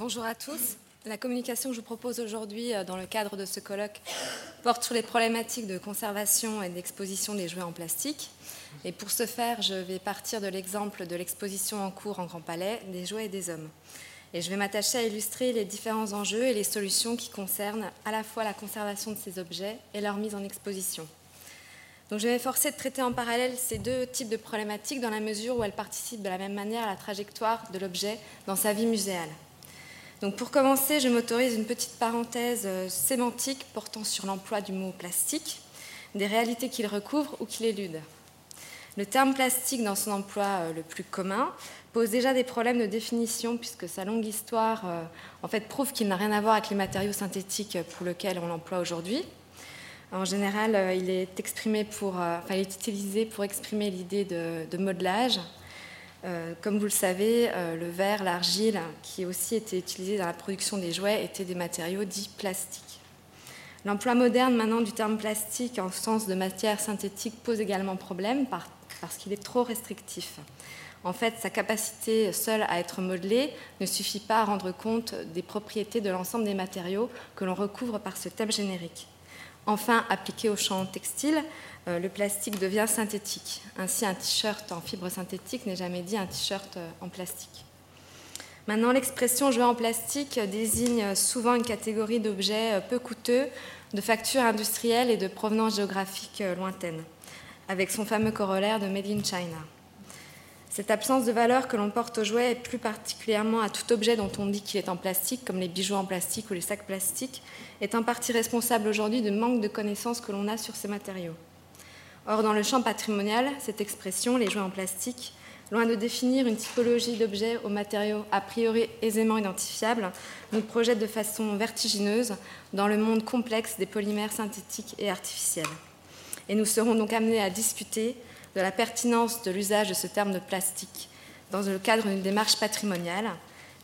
Bonjour à tous. La communication que je vous propose aujourd'hui euh, dans le cadre de ce colloque porte sur les problématiques de conservation et d'exposition des jouets en plastique. Et pour ce faire, je vais partir de l'exemple de l'exposition en cours en Grand Palais des jouets et des hommes. Et je vais m'attacher à illustrer les différents enjeux et les solutions qui concernent à la fois la conservation de ces objets et leur mise en exposition. Donc je vais m'efforcer de traiter en parallèle ces deux types de problématiques dans la mesure où elles participent de la même manière à la trajectoire de l'objet dans sa vie muséale. Donc pour commencer, je m'autorise une petite parenthèse euh, sémantique portant sur l'emploi du mot plastique, des réalités qu'il recouvre ou qu'il élude. Le terme plastique, dans son emploi euh, le plus commun, pose déjà des problèmes de définition puisque sa longue histoire euh, en fait, prouve qu'il n'a rien à voir avec les matériaux synthétiques pour lesquels on l'emploie aujourd'hui. En général, il est, utilisé pour exprimer l'idée de modelage, euh, comme vous le savez, euh, le verre, l'argile, qui aussi étaient utilisés dans la production des jouets, étaient des matériaux dits plastiques. L'emploi moderne maintenant du terme plastique en sens de matière synthétique pose également problème parce qu'il est trop restrictif. En fait, sa capacité seule à être modelée ne suffit pas à rendre compte des propriétés de l'ensemble des matériaux que l'on recouvre par ce thème générique. Enfin, appliqué au champ textile, le plastique devient synthétique. Ainsi, un t-shirt en fibre synthétique n'est jamais dit un t-shirt euh, en plastique. Maintenant, l'expression jouet en plastique désigne souvent une catégorie d'objets euh, peu coûteux, de facture industrielle et de provenance géographique lointaine, avec son fameux corollaire de Made in China. Cette absence de valeur que l'on porte aux jouets, et plus particulièrement à tout objet dont on dit qu'il est en plastique, comme les bijoux en plastique ou les sacs plastiques, est en partie responsable aujourd'hui de manque de connaissances que l'on a sur ces matériaux. Or, dans le champ patrimonial, cette expression, les jouets en plastique, loin de définir une typologie d'objets aux matériaux a priori aisément identifiables, nous projette de façon vertigineuse dans le monde complexe des polymères synthétiques et artificiels. Et nous serons donc amenés à discuter de la pertinence de l'usage de ce terme de plastique dans le cadre d'une démarche patrimoniale,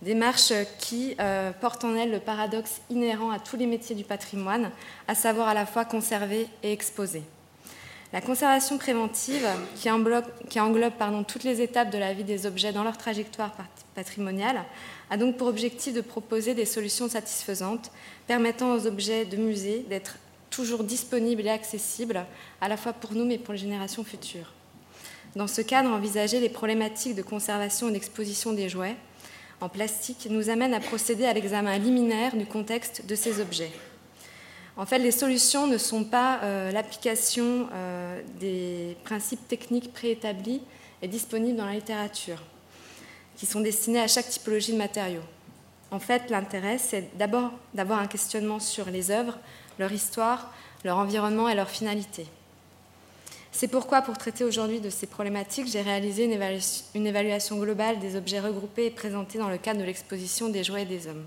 démarche qui euh, porte en elle le paradoxe inhérent à tous les métiers du patrimoine, à savoir à la fois conserver et exposer. La conservation préventive, qui englobe, toutes les étapes de la vie des objets dans leur trajectoire patrimoniale, a donc pour objectif de proposer des solutions satisfaisantes permettant aux objets de musée d'être toujours disponibles et accessibles, à la fois pour nous mais pour les générations futures. Dans ce cadre, envisager les problématiques de conservation et d'exposition des jouets en plastique nous amène à procéder à l'examen liminaire du contexte de ces objets. En fait, les solutions ne sont pas euh, l'application euh, des principes techniques préétablis et disponibles dans la littérature, qui sont destinés à chaque typologie de matériaux. En fait, l'intérêt, c'est d'abord d'avoir un questionnement sur les œuvres, leur histoire, leur environnement et leur finalité. C'est pourquoi, pour traiter aujourd'hui de ces problématiques, j'ai réalisé une, évaluation globale des objets regroupés et présentés dans le cadre de l'exposition des jouets et des hommes.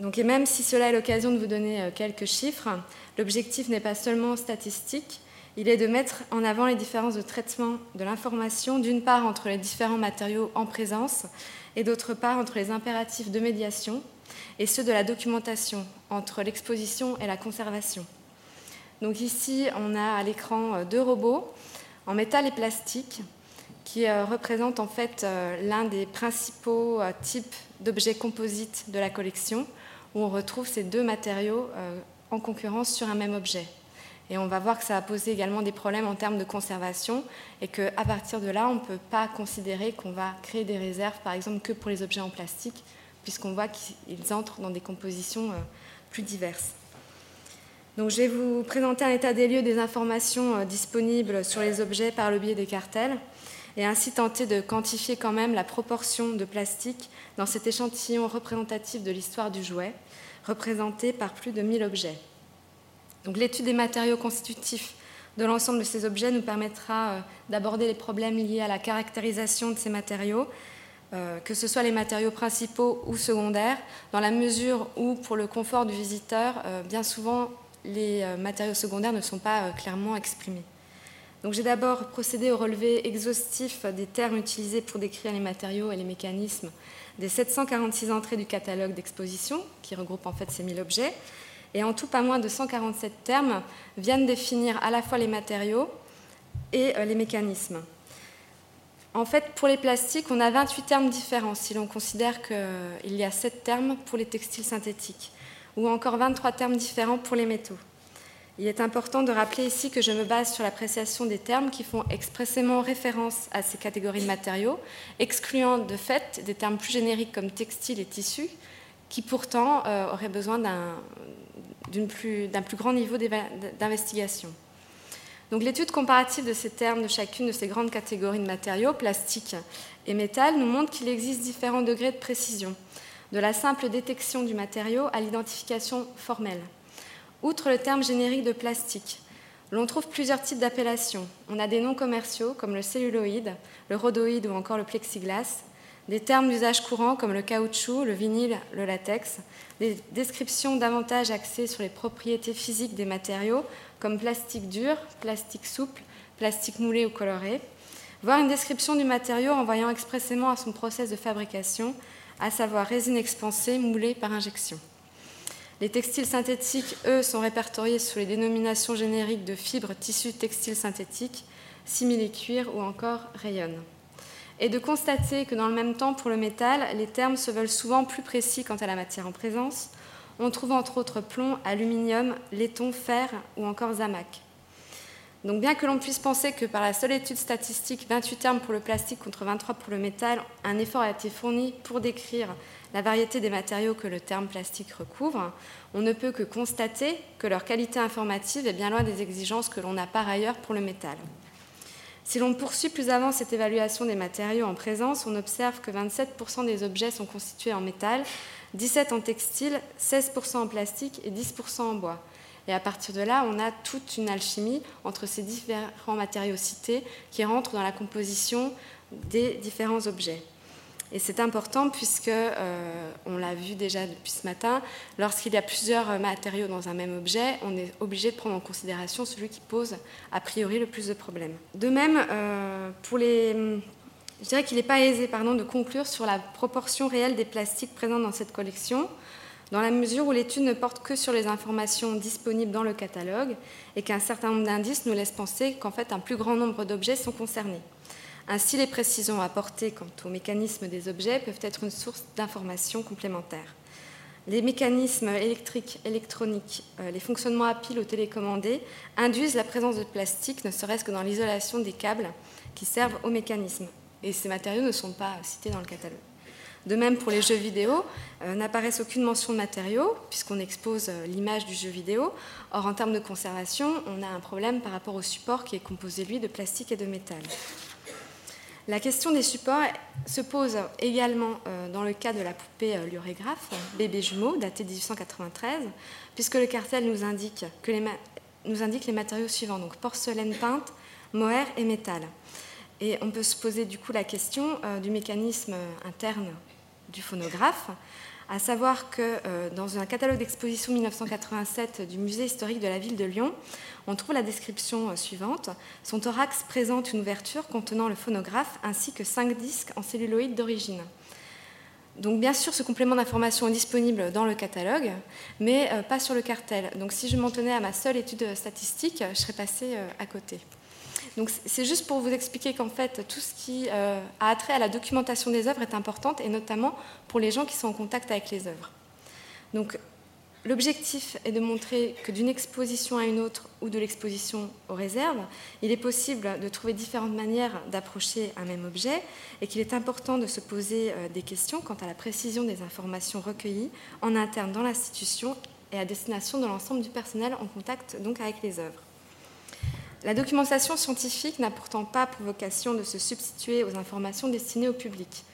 Donc, et même si cela est l'occasion de vous donner euh, quelques chiffres, l'objectif n'est pas seulement statistique, il est de mettre en avant les différences de traitement de l'information, d'une part entre les différents matériaux en présence et d'autre part entre les impératifs de médiation et ceux de la documentation, entre l'exposition et la conservation. Donc ici, on a à l'écran euh, deux robots en métal et plastique qui euh, représentent en fait l'un des principaux types d'objets composites de la collection où on retrouve ces deux matériaux euh, en concurrence sur un même objet. Et on va voir que ça a posé également des problèmes en termes de conservation et qu'à partir de là, on ne peut pas considérer qu'on va créer des réserves, par exemple, que pour les objets en plastique, puisqu'on voit qu'ils entrent dans des compositions euh, plus diverses. Donc, je vais vous présenter un état des lieux des informations euh, disponibles sur les objets par le biais des cartels et ainsi tenter de quantifier quand même la proportion de plastique dans cet échantillon représentatif de l'histoire du jouet, représenté par plus de 1000 objets. Donc l'étude des matériaux constitutifs de l'ensemble de ces objets nous permettra euh, d'aborder les problèmes liés à la caractérisation de ces matériaux, euh, que ce soit les matériaux principaux ou secondaires, dans la mesure où, pour le confort du visiteur, euh, bien souvent, les matériaux secondaires ne sont pas clairement exprimés. Donc j'ai d'abord procédé au relevé exhaustif des termes utilisés pour décrire les matériaux et les mécanismes des 746 entrées du catalogue d'exposition, qui regroupe en fait ces 1000 objets. Et en tout, pas moins de 147 termes viennent définir à la fois les matériaux et euh, les mécanismes. En fait, pour les plastiques, on a 28 termes différents si l'on considère qu'il y a 7 termes pour les textiles synthétiques, ou encore 23 termes différents pour les métaux. Il est important de rappeler ici que je me base sur l'appréciation des termes qui font expressément référence à ces catégories de matériaux, excluant de fait des termes plus génériques comme textile et tissu, qui pourtant euh, auraient besoin d'un plus, plus grand niveau d'investigation. Donc l'étude comparative de ces termes de chacune de ces grandes catégories de matériaux, plastique et métal, nous montre qu'il existe différents degrés de précision, de la simple détection du matériau à l'identification formelle. Outre le terme générique de plastique, l'on trouve plusieurs types d'appellations. On a des noms commerciaux comme le celluloïde, le rhodoïde ou encore le plexiglas, des termes d'usage courant comme le caoutchouc, le vinyle, le latex, des descriptions davantage axées sur les propriétés physiques des matériaux comme plastique dur, plastique souple, plastique moulé ou coloré, voire une description du matériau envoyant expressément à son process de fabrication, à savoir résine expansée, moulée par injection. Les textiles synthétiques, eux, sont répertoriés sous les dénominations génériques de fibres, tissus, textiles synthétiques, simili-cuir ou encore rayon. Et de constater que dans le même temps, pour le métal, les termes se veulent souvent plus précis quant à la matière en présence. On trouve entre autres plomb, aluminium, laiton, fer ou encore zamac. Donc bien que l'on puisse penser que par la seule étude statistique, 28 termes pour le plastique contre 23 pour le métal, un effort a été fourni pour décrire la variété des matériaux que le terme plastique recouvre, on ne peut que constater que leur qualité informative est bien loin des exigences que l'on a par ailleurs pour le métal. Si l'on poursuit plus avant cette évaluation des matériaux en présence, on observe que 27% des objets sont constitués en métal, 17% en textile, 16% en plastique et 10% en bois. Et à partir de là, on a toute une alchimie entre ces différents matériaux cités qui rentrent dans la composition des différents objets. Et c'est important puisque, euh, on l'a vu déjà depuis ce matin, lorsqu'il y a plusieurs matériaux dans un même objet, on est obligé de prendre en considération celui qui pose a priori le plus de problèmes. De même, euh, pour les, je dirais qu'il n'est pas aisé pardon, de conclure sur la proportion réelle des plastiques présents dans cette collection, dans la mesure où l'étude ne porte que sur les informations disponibles dans le catalogue et qu'un certain nombre d'indices nous laissent penser qu'en fait un plus grand nombre d'objets sont concernés. Ainsi, les précisions apportées quant au mécanisme des objets peuvent être une source d'informations complémentaires. Les mécanismes électriques, électroniques, euh, les fonctionnements à pile ou télécommandés induisent la présence de plastique, ne serait-ce que dans l'isolation des câbles qui servent au mécanisme. Et ces matériaux ne sont pas cités dans le catalogue. De même, pour les jeux vidéo, euh, n'apparaissent aucune mention de matériaux, puisqu'on expose euh, l'image du jeu vidéo. Or, en termes de conservation, on a un problème par rapport au support qui est composé, lui, de plastique et de métal. La question des supports se pose également euh, dans le cas de la poupée lurégraphe, bébé jumeau, datée de 1893, puisque le cartel nous indique, que les, nous indique les matériaux suivants, donc porcelaine peinte, mohair et métal. Et on peut se poser du coup la question euh, du mécanisme interne du phonographe, à savoir que euh, dans un catalogue d'exposition 1987 du musée historique de la ville de Lyon, on trouve la description euh, suivante. Son thorax présente une ouverture contenant le phonographe ainsi que cinq disques en celluloïde d'origine. Donc bien sûr, ce complément d'information est disponible dans le catalogue, mais euh, pas sur le cartel. Donc si je m'en tenais à ma seule étude statistique, je serais passée à côté. Donc c'est juste pour vous expliquer qu'en fait, tout ce qui euh, a attrait à la documentation des œuvres est importante, et notamment pour les gens qui sont en contact avec les œuvres. Donc l'objectif est de montrer que d'une exposition à une autre ou de l'exposition aux réserves, il est possible de trouver différentes manières d'approcher un même objet, et qu'il est important de se poser euh, des questions quant à la précision des informations recueillies en interne dans l'institution et à destination de l'ensemble du personnel en contact donc avec les œuvres. La documentation scientifique n'a pourtant pas pour vocation de se substituer aux informations destinées au public.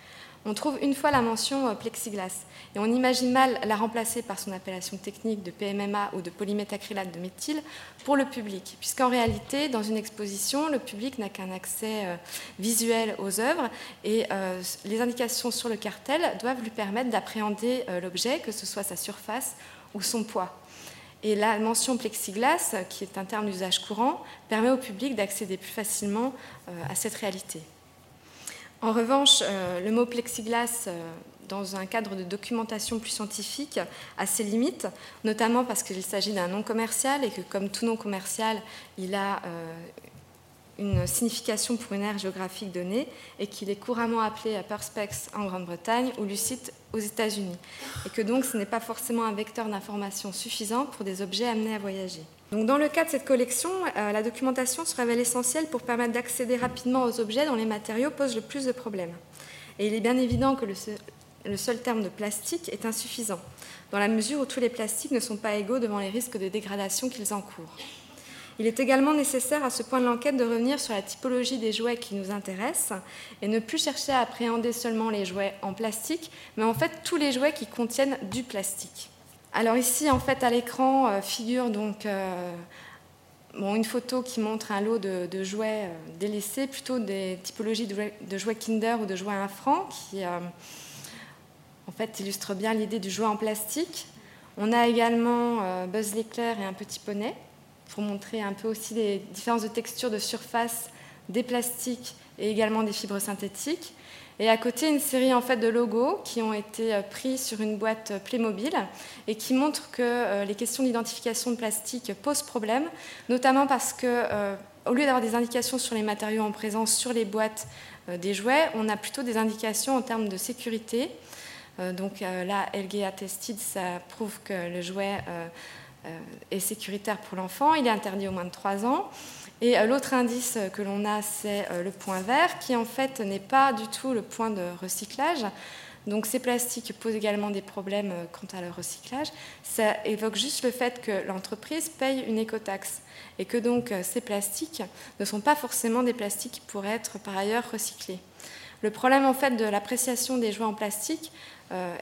On trouve une fois la mention euh, plexiglas et on imagine mal la remplacer par son appellation technique de PMMA ou de polyméthacrylate de méthyle pour le public, puisqu'en réalité, dans une exposition, le public n'a qu'un accès euh, visuel aux œuvres et euh, les indications sur le cartel doivent lui permettre d'appréhender l'objet, que ce soit sa surface ou son poids. Et la mention plexiglas, qui est un terme d'usage courant, permet au public d'accéder plus facilement euh, à cette réalité. En revanche, euh, le mot plexiglas, euh, dans un cadre de documentation plus scientifique, a ses limites, notamment parce qu'il s'agit d'un nom commercial et que, comme tout nom commercial, il a une signification pour une aire géographique donnée et qu'il est couramment appelé Perspex en Grande-Bretagne ou Lucite aux États-Unis. Et que donc ce n'est pas forcément un vecteur d'information suffisant pour des objets amenés à voyager. Donc dans le cas de cette collection, euh, la documentation se révèle essentielle pour permettre d'accéder rapidement aux objets dont les matériaux posent le plus de problèmes. Et il est bien évident que le seul terme de plastique est insuffisant, dans la mesure où tous les plastiques ne sont pas égaux devant les risques de dégradation qu'ils encourent. Il est également nécessaire à ce point de l'enquête de revenir sur la typologie des jouets qui nous intéressent et ne plus chercher à appréhender seulement les jouets en plastique, mais en fait tous les jouets qui contiennent du plastique. Alors ici, en fait, à l'écran euh, figure donc euh, une photo qui montre un lot de, jouets euh, délaissés, plutôt des typologies de jouets, Kinder ou de jouets 1 franc, qui en fait illustrent bien l'idée du jouet en plastique. On a également Buzz l'éclair et un petit poney pour montrer un peu aussi les différences de texture de surface des plastiques et également des fibres synthétiques. Et à côté, une série en fait de logos qui ont été euh, pris sur une boîte Playmobil et qui montrent que euh, les questions d'identification de plastique posent problème, notamment parce que euh, au lieu d'avoir des indications sur les matériaux en présence sur les boîtes des jouets, on a plutôt des indications en termes de sécurité. donc là, LGA Tested, ça prouve que le jouet euh, est sécuritaire pour l'enfant. Il est interdit au moins de 3 ans. Et euh, l'autre indice que l'on a, c'est euh, le point vert, qui en fait n'est pas du tout le point de recyclage. Donc ces plastiques posent également des problèmes quant à leur recyclage. Ça évoque juste le fait que l'entreprise paye une écotaxe et que donc ces plastiques ne sont pas forcément des plastiques qui pourraient être par ailleurs recyclés. Le problème en fait de l'appréciation des jouets en plastique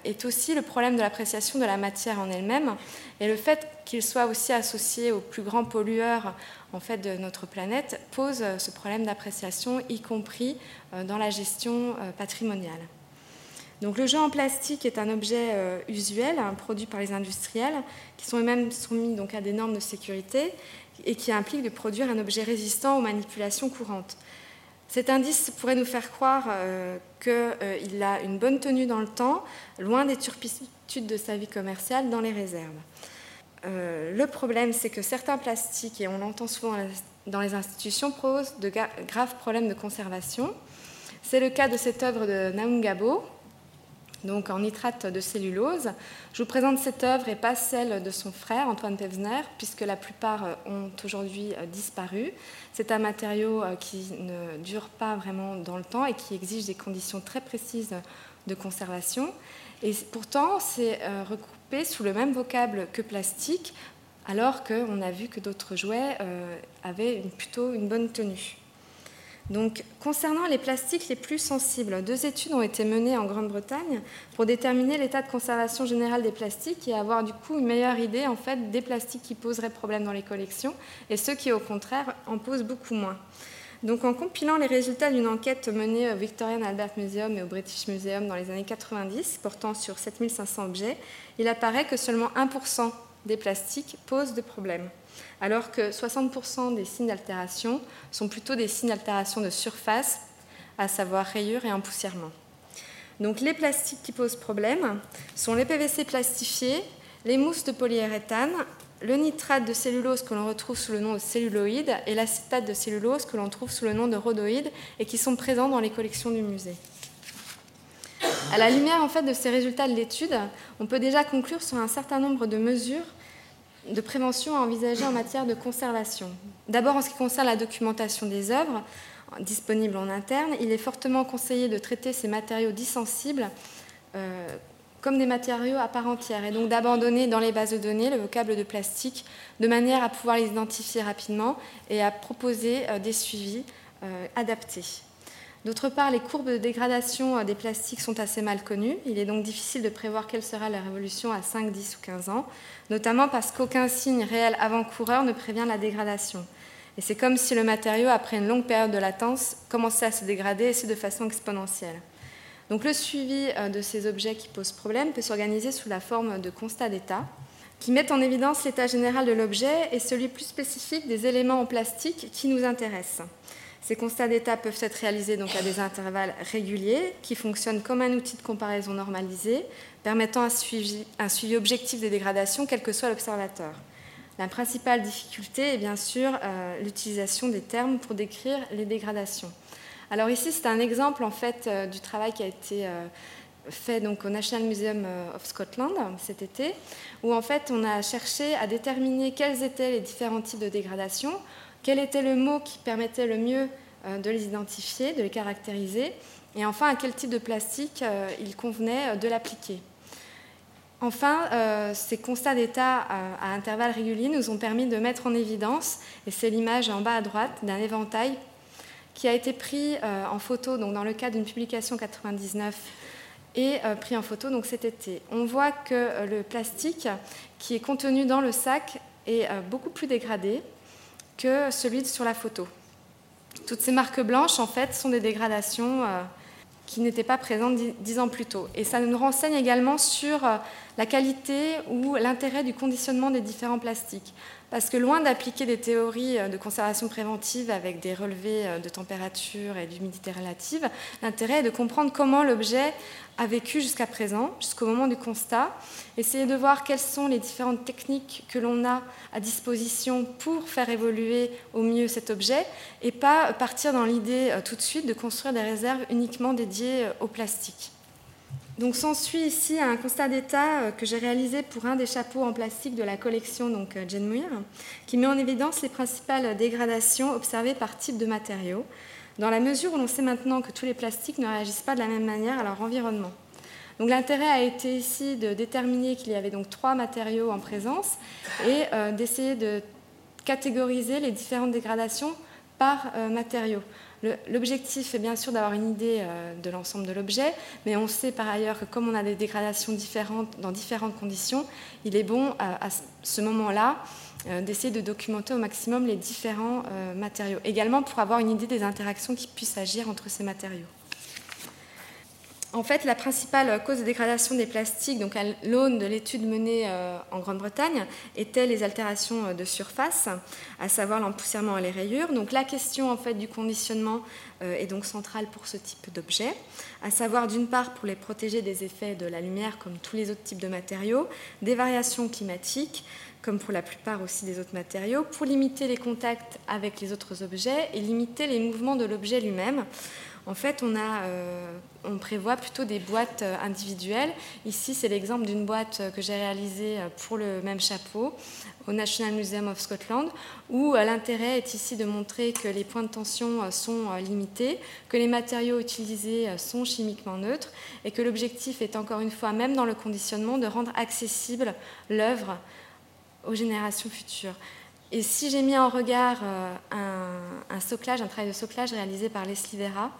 est aussi le problème de l'appréciation de la matière en elle-même et le fait qu'il soit aussi associé aux plus grands pollueurs en fait, de notre planète pose euh, ce problème d'appréciation, y compris euh, dans la gestion patrimoniale. Donc, le jeu en plastique est un objet usuel hein, produit par les industriels qui sont eux-mêmes soumis donc, à des normes de sécurité et qui impliquent de produire un objet résistant aux manipulations courantes. Cet indice pourrait nous faire croire euh, qu'il euh, a une bonne tenue dans le temps, loin des turpitudes de sa vie commerciale dans les réserves. Euh, le problème, c'est que certains plastiques, et on l'entend souvent dans les institutions, posent de graves problèmes de conservation. C'est le cas de cette œuvre de Naungabo, donc en nitrate de cellulose. Je vous présente cette œuvre et pas celle de son frère, Antoine Pevsner, puisque la plupart euh, ont aujourd'hui euh, disparu. C'est un matériau euh, qui ne dure pas vraiment dans le temps et qui exige des conditions très précises de conservation. Et pourtant, c'est recoupé sous le même vocable que plastique, alors qu'on a vu que d'autres jouets avaient plutôt une bonne tenue. Concernant les plastiques les plus sensibles, deux études ont été menées en Grande-Bretagne pour déterminer l'état de conservation générale des plastiques et avoir du coup une meilleure idée des plastiques qui poseraient problème dans les collections et ceux qui au contraire en posent beaucoup moins. En compilant les résultats d'une enquête menée au Victorian Albert Museum et au British Museum dans les années 90, portant sur 7500 objets, il apparaît que seulement 1% des plastiques posent de problèmes alors que 60% des signes d'altération sont plutôt des signes d'altération de surface, à savoir rayures et empoussièrement. Donc les plastiques qui posent problème sont les PVC plastifiés, les mousses de polyuréthane, le nitrate de cellulose que l'on retrouve sous le nom de celluloïde et l'acétate de cellulose que l'on trouve sous le nom de rhodoïde et qui sont présents dans les collections du musée. À la lumière en fait de ces résultats de l'étude, on peut déjà conclure sur un certain nombre de mesures de prévention à envisager en matière de conservation. D'abord, en ce qui concerne la documentation des œuvres disponibles en interne, il est fortement conseillé de traiter ces matériaux dissensibles euh, comme des matériaux à part entière et donc d'abandonner dans les bases de données le vocable de plastique de manière à pouvoir les identifier rapidement et à proposer euh, des suivis euh, adaptés. D'autre part, les courbes de dégradation des plastiques sont assez mal connues. Il est donc difficile de prévoir quelle sera leur évolution à 5, 10 ou 15 ans notamment parce qu'aucun signe réel avant-coureur ne prévient la dégradation. Et c'est comme si le matériau, après une longue période de latence, commençait à se dégrader, et ce de façon exponentielle. Donc le suivi euh, de ces objets qui posent problème peut s'organiser sous la forme de constats d'état, qui mettent en évidence l'état général de l'objet et celui plus spécifique des éléments en plastique qui nous intéressent. Ces constats d'état peuvent être réalisés donc à des intervalles réguliers, qui fonctionnent comme un outil de comparaison normalisé, permettant un suivi, objectif des dégradations, quel que soit l'observateur. La principale difficulté est bien sûr euh, l'utilisation des termes pour décrire les dégradations. Alors ici, c'est un exemple en fait euh, du travail qui a été euh, fait au National Museum of Scotland cet été, où en fait on a cherché à déterminer quels étaient les différents types de dégradations, quel était le mot qui permettait le mieux de les identifier, de les caractériser, et enfin à quel type de plastique il convenait de l'appliquer? Enfin, euh, ces constats d'état à, intervalles réguliers nous ont permis de mettre en évidence, et c'est l'image en bas à droite d'un éventail qui a été pris euh, en photo dans le cadre d'une publication 99 et euh, pris en photo donc cet été. On voit que le plastique qui est contenu dans le sac est beaucoup plus dégradé que celui sur la photo. Toutes ces marques blanches en fait sont des dégradations qui n'étaient pas présentes dix ans plus tôt. Et ça nous renseigne également sur la qualité ou l'intérêt du conditionnement des différents plastiques. Parce que loin d'appliquer des théories euh, de conservation préventive avec des relevés euh, de température et d'humidité relative, l'intérêt est de comprendre comment l'objet a vécu jusqu'à présent, jusqu'au moment du constat, essayer de voir quelles sont les différentes techniques que l'on a à disposition pour faire évoluer au mieux cet objet, et pas partir dans l'idée euh, tout de suite de construire des réserves uniquement dédiées au plastique. Donc s'ensuit ici un constat d'état euh, que j'ai réalisé pour un des chapeaux en plastique de la collection donc euh, Jane Muir, qui met en évidence les principales dégradations observées par type de matériaux, dans la mesure où l'on sait maintenant que tous les plastiques ne réagissent pas de la même manière à leur environnement. Donc l'intérêt a été ici de déterminer qu'il y avait donc trois matériaux en présence et euh, d'essayer de catégoriser les différentes dégradations par matériaux. L'objectif est bien sûr d'avoir une idée euh, de l'ensemble de l'objet, mais on sait par ailleurs que comme on a des dégradations différentes dans différentes conditions, il est bon à, ce moment-là euh, d'essayer de documenter au maximum les différents euh, matériaux. Également pour avoir une idée des interactions qui puissent agir entre ces matériaux. En fait, la principale cause de dégradation des plastiques, donc à l'aune de l'étude menée euh, en Grande-Bretagne, était les altérations euh, de surface, à savoir l'empoussièrement et les rayures. Donc la question en fait du conditionnement euh, est donc centrale pour ce type d'objet, à savoir d'une part pour les protéger des effets de la lumière comme tous les autres types de matériaux, des variations climatiques, comme pour la plupart aussi des autres matériaux, pour limiter les contacts avec les autres objets et limiter les mouvements de l'objet lui-même. En fait, on, euh, on prévoit plutôt des boîtes euh, individuelles. Ici, c'est l'exemple d'une boîte euh, que j'ai réalisée pour le même chapeau au National Museum of Scotland, où l'intérêt est ici de montrer que les points de tension sont limités, que les matériaux utilisés sont chimiquement neutres, et que l'objectif est encore une fois, même dans le conditionnement, de rendre accessible l'œuvre aux générations futures. Et si j'ai mis en regard euh, un, soclage, un travail de soclage réalisé par Leslie Vera,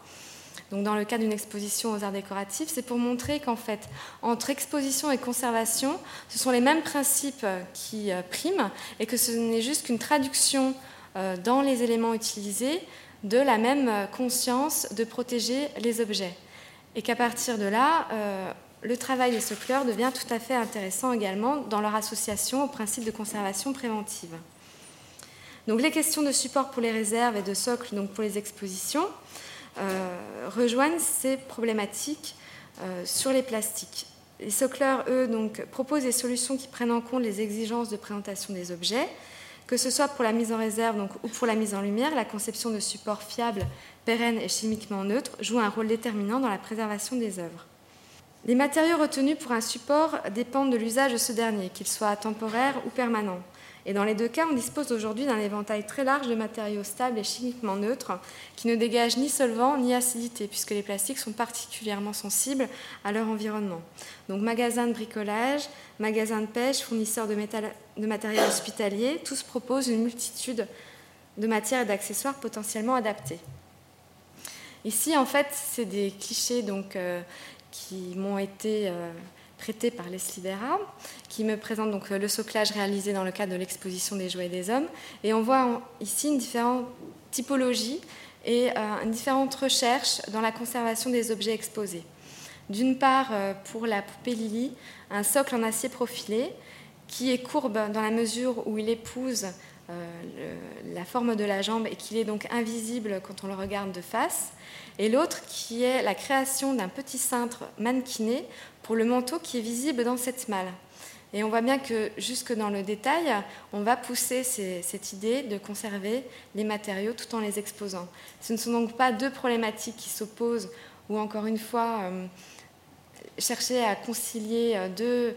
donc dans le cadre d'une exposition aux arts décoratifs, c'est pour montrer qu'en fait, entre exposition et conservation, ce sont les mêmes principes qui euh, priment et que ce n'est juste qu'une traduction euh, dans les éléments utilisés de la même conscience de protéger les objets. Et qu'à partir de là, le travail des socleurs devient tout à fait intéressant également dans leur association au principe de conservation préventive. Donc les questions de support pour les réserves et de socle donc pour les expositions euh, rejoignent ces problématiques euh, sur les plastiques. Les socleurs, eux, donc, proposent des solutions qui prennent en compte les exigences de présentation des objets, que ce soit pour la mise en réserve ou pour la mise en lumière, la conception de supports fiables, pérennes et chimiquement neutres joue un rôle déterminant dans la préservation des œuvres. Les matériaux retenus pour un support dépendent de l'usage de ce dernier, qu'il soit temporaire ou permanent. Et dans les deux cas, on dispose aujourd'hui d'un éventail très large de matériaux stables et chimiquement neutres qui ne dégagent ni solvant ni acidité, puisque les plastiques sont particulièrement sensibles à leur environnement. Donc magasins de bricolage, magasins de pêche, fournisseurs de, matériel hospitalier, tous proposent une multitude de matières et d'accessoires potentiellement adaptés. Ici, en fait, c'est des clichés euh, qui m'ont été euh, traité par Leslie Vera, qui me présente donc le soclage réalisé dans le cadre de l'exposition des jouets des hommes. Et on voit ici une différente typologie et euh, une différente recherche dans la conservation des objets exposés. D'une part, euh, pour la poupée Lily, un socle en acier profilé qui est courbe dans la mesure où il épouse euh, la forme de la jambe et qu'il est donc invisible quand on le regarde de face. Et l'autre qui est la création d'un petit cintre mannequiné pour le manteau qui est visible dans cette malle. Et on voit bien que jusque dans le détail, on va pousser cette idée de conserver les matériaux tout en les exposant. Ce ne sont donc pas deux problématiques qui s'opposent ou encore une fois euh, chercher à concilier euh, deux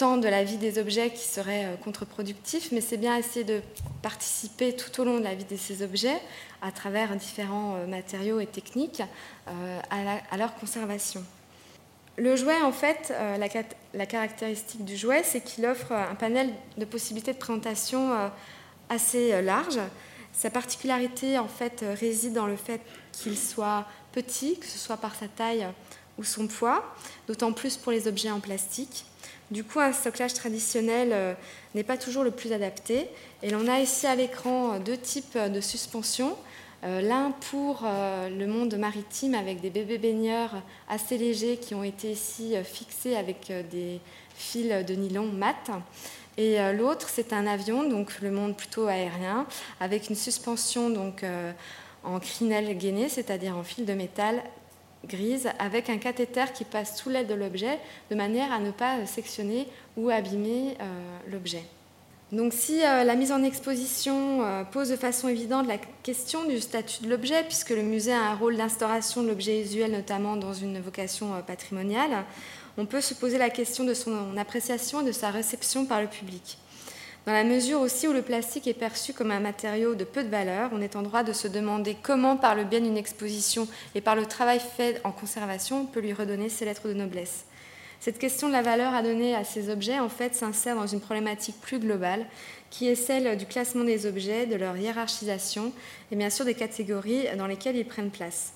de la vie des objets qui seraient euh, contre-productifs, mais c'est bien essayer de participer tout au long de la vie de ces objets à travers différents matériaux et techniques à leur conservation. Le jouet, en fait, euh, la, caractéristique du jouet, c'est qu'il offre un panel de possibilités de présentation euh, assez euh, large. Sa particularité, en fait, réside dans le fait qu'il soit petit, que ce soit par sa taille ou son poids, d'autant plus pour les objets en plastique. Du coup, un stocklage traditionnel n'est pas toujours le plus adapté. Et l'on a ici à l'écran deux types de suspensions euh, l'un pour euh, le monde maritime avec des bébés baigneurs assez légers qui ont été ici euh, fixés avec des fils de nylon mat. Et l'autre, c'est un avion, donc le monde plutôt aérien, avec une suspension donc, en crinelle gainée, c'est-à-dire en fil de métal grise, avec un cathéter qui passe sous l'aile de l'objet, de manière à ne pas sectionner ou abîmer l'objet. Donc si euh, la mise en exposition euh, pose de façon évidente la question du statut de l'objet, puisque le musée a un rôle d'instauration de l'objet usuel, notamment dans une vocation euh, patrimoniale, on peut se poser la question de son appréciation et de sa réception par le public. Dans la mesure aussi où le plastique est perçu comme un matériau de peu de valeur, on est en droit de se demander comment, par le bien d'une exposition et par le travail fait en conservation, on peut lui redonner ses lettres de noblesse. Cette question de la valeur à donner à ces objets, en fait, s'insère dans une problématique plus globale, qui est celle du classement des objets, de leur hiérarchisation et bien sûr des catégories dans lesquelles ils prennent place.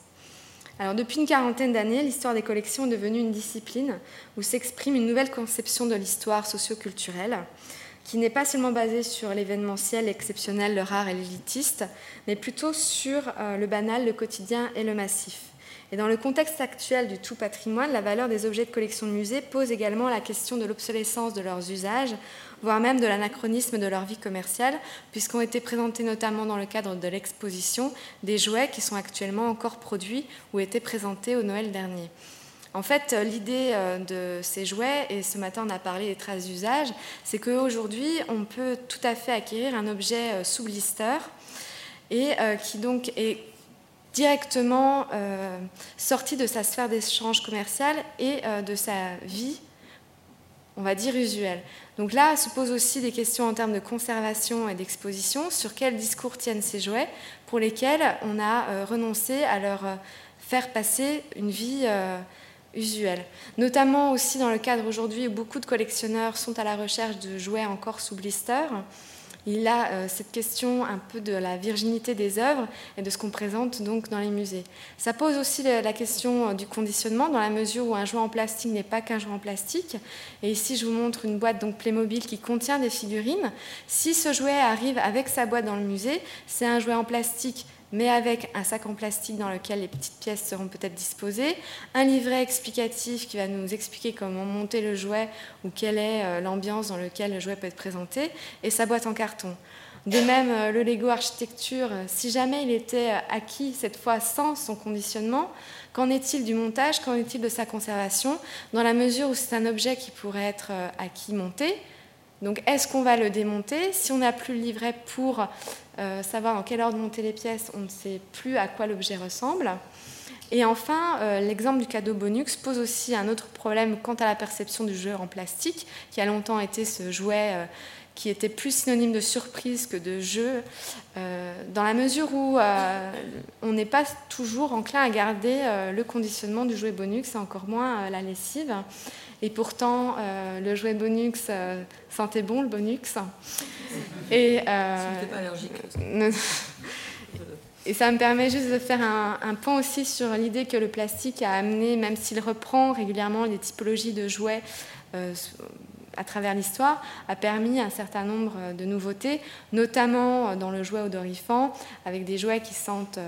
Alors, depuis une quarantaine d'années, l'histoire des collections est devenue une discipline où s'exprime une nouvelle conception de l'histoire socioculturelle qui n'est pas seulement basée sur l'événementiel, l'exceptionnel, le rare et l'élitiste, mais plutôt sur euh, le banal, le quotidien et le massif. Et dans le contexte actuel du tout patrimoine, la valeur des objets de collection de musée pose également la question de l'obsolescence de leurs usages, voire même de l'anachronisme de leur vie commerciale, puisqu'ont été présentés notamment dans le cadre de l'exposition des jouets qui sont actuellement encore produits ou étaient présentés au Noël dernier. En fait, l'idée euh, de ces jouets, et ce matin on a parlé des traces d'usage, c'est qu'aujourd'hui on peut tout à fait acquérir un objet euh, sous blister et euh, qui donc est directement euh, sorti de sa sphère d'échange commercial et euh, de sa vie, on va dire, usuelle. Donc là se posent aussi des questions en termes de conservation et d'exposition, sur quel discours tiennent ces jouets pour lesquels on a euh, renoncé à leur faire passer une vie usuelle. Notamment aussi dans le cadre aujourd'hui où beaucoup de collectionneurs sont à la recherche de jouets encore sous blister il a euh, cette question un peu de la virginité des œuvres et de ce qu'on présente donc dans les musées. Ça pose aussi la question euh, du conditionnement dans la mesure où un jouet en plastique n'est pas qu'un jouet en plastique. Et ici, je vous montre une boîte donc Playmobil qui contient des figurines. Si ce jouet arrive avec sa boîte dans le musée, c'est un jouet en plastique mais avec un sac en plastique dans lequel les petites pièces seront peut-être disposées, un livret explicatif qui va nous expliquer comment monter le jouet ou quelle est euh, l'ambiance dans laquelle le jouet peut être présenté, et sa boîte en carton. De même, euh, le Lego architecture, euh, si jamais il était acquis cette fois sans son conditionnement, qu'en est-il du montage, qu'en est-il de sa conservation, dans la mesure où c'est un objet qui pourrait être acquis monté donc est-ce qu'on va le démonter Si on n'a plus le livret pour euh, savoir dans quel ordre monter les pièces, on ne sait plus à quoi l'objet ressemble. Et enfin, euh, l'exemple du cadeau Bonux pose aussi un autre problème quant à la perception du jouet en plastique, qui a longtemps été ce jouet euh, qui était plus synonyme de surprise que de jeu, dans la mesure où on n'est pas toujours enclin à garder le conditionnement du jouet Bonux, et encore moins la lessive. Et pourtant, euh, le jouet Bonux euh, sentait bon, le Bonux. Et, euh, pas allergique. et ça me permet juste de faire un, un point aussi sur l'idée que le plastique a amené, même s'il reprend régulièrement les typologies de jouets à travers l'histoire, a permis un certain nombre de nouveautés, notamment dans le jouet odorifant, avec des jouets qui sentent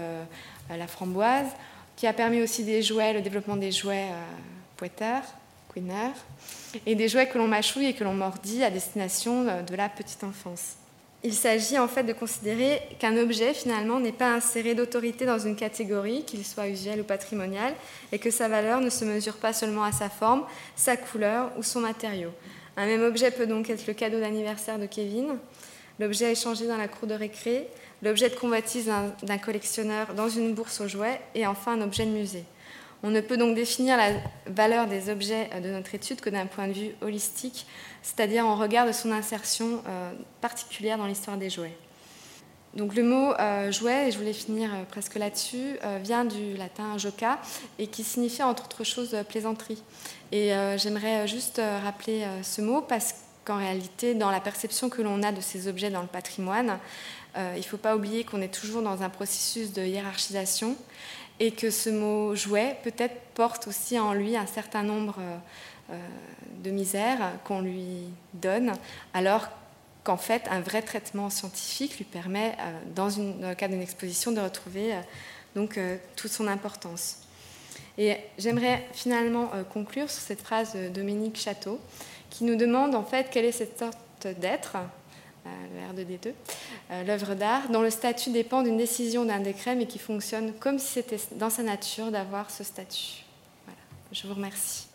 la framboise, qui a permis aussi des jouets, le développement des jouets et des jouets que l'on mâchouille et que l'on mordit à destination de la petite enfance. Il s'agit en fait de considérer qu'un objet finalement n'est pas inséré d'autorité dans une catégorie, qu'il soit usuel ou patrimonial, et que sa valeur ne se mesure pas seulement à sa forme, sa couleur ou son matériau. Un même objet peut donc être le cadeau d'anniversaire de Kevin, l'objet échangé dans la cour de récré, l'objet de convoitise d'un collectionneur dans une bourse aux jouets et enfin un objet de musée. On ne peut donc définir la valeur des objets de notre étude que d'un point de vue holistique, c'est-à-dire en regard de son insertion euh, particulière dans l'histoire des jouets. Donc le mot euh, jouet, et je voulais finir euh, presque là-dessus, vient du latin joca et qui signifie entre autres choses plaisanterie. Et j'aimerais juste rappeler ce mot parce qu'en réalité, dans la perception que l'on a de ces objets dans le patrimoine, il ne faut pas oublier qu'on est toujours dans un processus de hiérarchisation et que ce mot jouet peut-être porte aussi en lui un certain nombre euh, euh, de misères qu'on lui donne, alors qu'en fait un vrai traitement scientifique lui permet, euh, dans, le cadre d'une exposition, de retrouver donc toute son importance. Et j'aimerais finalement conclure sur cette phrase de Dominique Château, qui nous demande en fait quelle est cette sorte d'être le R2D2, euh, l'œuvre d'art, dont le statut dépend d'une décision d'un décret, mais qui fonctionne comme si c'était dans sa nature d'avoir ce statut. Voilà. Je vous remercie.